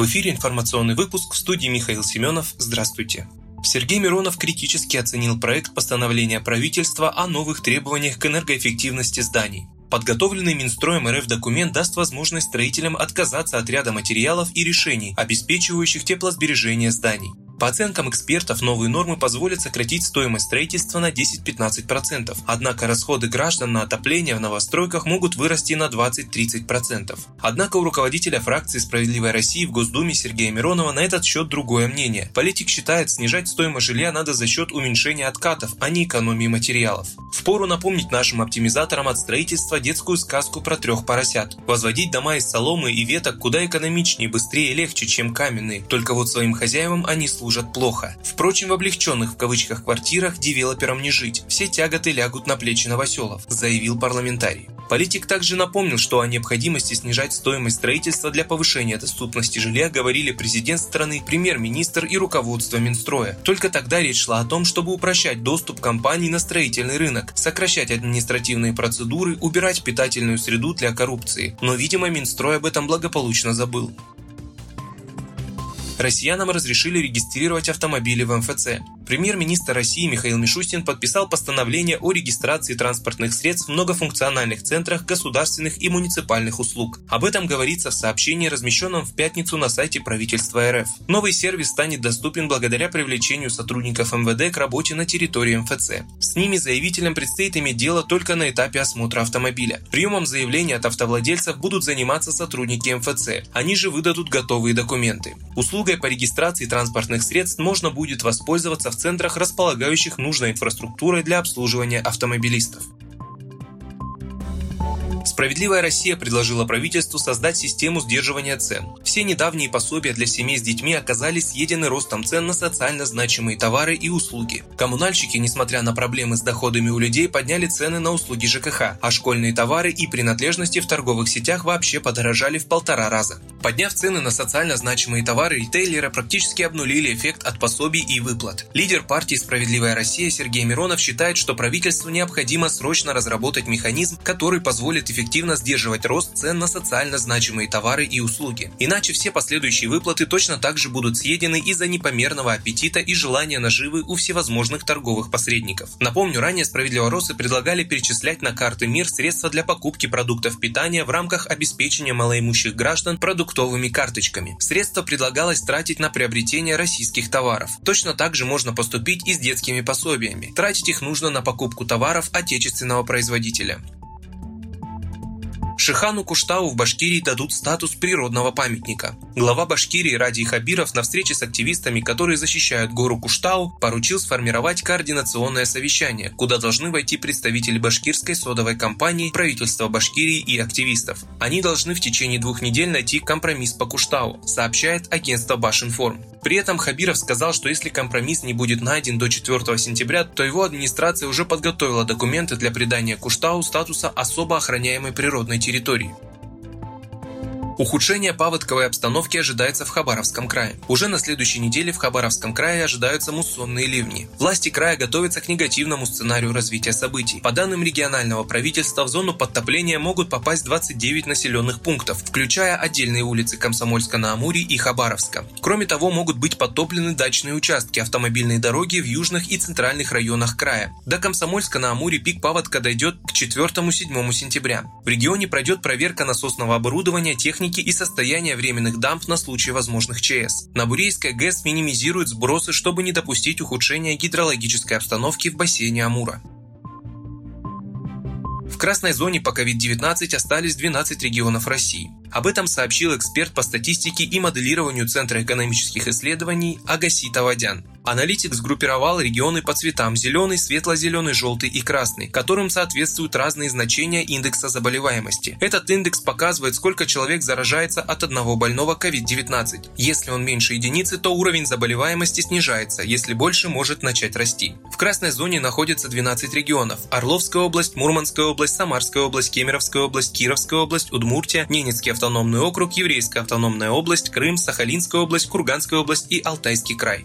В эфире информационный выпуск в студии Михаил Семенов. Здравствуйте. Сергей Миронов критически оценил проект постановления правительства о новых требованиях к энергоэффективности зданий. Подготовленный Минстроем РФ документ даст возможность строителям отказаться от ряда материалов и решений, обеспечивающих теплосбережение зданий. По оценкам экспертов, новые нормы позволят сократить стоимость строительства на 10-15%, однако расходы граждан на отопление в новостройках могут вырасти на 20-30%. Однако у руководителя фракции «Справедливой России» в Госдуме Сергея Миронова на этот счет другое мнение. Политик считает, снижать стоимость жилья надо за счет уменьшения откатов, а не экономии материалов. Впору напомнить нашим оптимизаторам от строительства детскую сказку про трех поросят. Возводить дома из соломы и веток куда экономичнее, быстрее и легче, чем каменные, только вот своим хозяевам они служат служат плохо. Впрочем, в облегченных в кавычках квартирах девелоперам не жить, все тяготы лягут на плечи новоселов, заявил парламентарий. Политик также напомнил, что о необходимости снижать стоимость строительства для повышения доступности жилья говорили президент страны, премьер-министр и руководство Минстроя. Только тогда речь шла о том, чтобы упрощать доступ компаний на строительный рынок, сокращать административные процедуры, убирать питательную среду для коррупции. Но, видимо, Минстрой об этом благополучно забыл россиянам разрешили регистрировать автомобили в МФЦ. Премьер-министр России Михаил Мишустин подписал постановление о регистрации транспортных средств в многофункциональных центрах государственных и муниципальных услуг. Об этом говорится в сообщении, размещенном в пятницу на сайте правительства РФ. Новый сервис станет доступен благодаря привлечению сотрудников МВД к работе на территории МФЦ. С ними заявителям предстоит иметь дело только на этапе осмотра автомобиля. Приемом заявления от автовладельцев будут заниматься сотрудники МФЦ. Они же выдадут готовые документы. Услугой по регистрации транспортных средств можно будет воспользоваться в центрах, располагающих нужной инфраструктурой для обслуживания автомобилистов. Справедливая Россия предложила правительству создать систему сдерживания цен. Все недавние пособия для семей с детьми оказались съедены ростом цен на социально значимые товары и услуги. Коммунальщики, несмотря на проблемы с доходами у людей, подняли цены на услуги ЖКХ, а школьные товары и принадлежности в торговых сетях вообще подорожали в полтора раза. Подняв цены на социально значимые товары, ритейлеры практически обнулили эффект от пособий и выплат. Лидер партии «Справедливая Россия» Сергей Миронов считает, что правительству необходимо срочно разработать механизм, который позволит эффективно сдерживать рост цен на социально значимые товары и услуги. Иначе все последующие выплаты точно так же будут съедены из-за непомерного аппетита и желания наживы у всевозможных торговых посредников. Напомню, ранее справедливоросы предлагали перечислять на карты МИР средства для покупки продуктов питания в рамках обеспечения малоимущих граждан продуктовыми карточками. Средства предлагалось тратить на приобретение российских товаров. Точно так же можно поступить и с детскими пособиями. Тратить их нужно на покупку товаров отечественного производителя. Шихану Куштау в Башкирии дадут статус природного памятника. Глава Башкирии Ради Хабиров на встрече с активистами, которые защищают гору Куштау, поручил сформировать координационное совещание, куда должны войти представители башкирской содовой компании, правительства Башкирии и активистов. Они должны в течение двух недель найти компромисс по Куштау, сообщает агентство Башинформ. При этом Хабиров сказал, что если компромисс не будет найден до 4 сентября, то его администрация уже подготовила документы для придания Куштау статуса особо охраняемой природной территории. auditoria. Ухудшение паводковой обстановки ожидается в Хабаровском крае. Уже на следующей неделе в Хабаровском крае ожидаются муссонные ливни. Власти края готовятся к негативному сценарию развития событий. По данным регионального правительства, в зону подтопления могут попасть 29 населенных пунктов, включая отдельные улицы Комсомольска на Амуре и Хабаровска. Кроме того, могут быть подтоплены дачные участки, автомобильные дороги в южных и центральных районах края. До Комсомольска на Амуре пик паводка дойдет к 4-7 сентября. В регионе пройдет проверка насосного оборудования, техники техники и состояние временных дамп на случай возможных ЧС. На Бурейской ГЭС минимизирует сбросы, чтобы не допустить ухудшения гидрологической обстановки в бассейне Амура. В красной зоне по COVID-19 остались 12 регионов России. Об этом сообщил эксперт по статистике и моделированию Центра экономических исследований Агаси Тавадян. Аналитик сгруппировал регионы по цветам – зеленый, светло-зеленый, желтый и красный, которым соответствуют разные значения индекса заболеваемости. Этот индекс показывает, сколько человек заражается от одного больного COVID-19. Если он меньше единицы, то уровень заболеваемости снижается, если больше может начать расти. В красной зоне находятся 12 регионов – Орловская область, Мурманская область, Самарская область, Кемеровская область, Кировская область, Удмуртия, Ненецкий автономный округ, Еврейская автономная область, Крым, Сахалинская область, Курганская область и Алтайский край.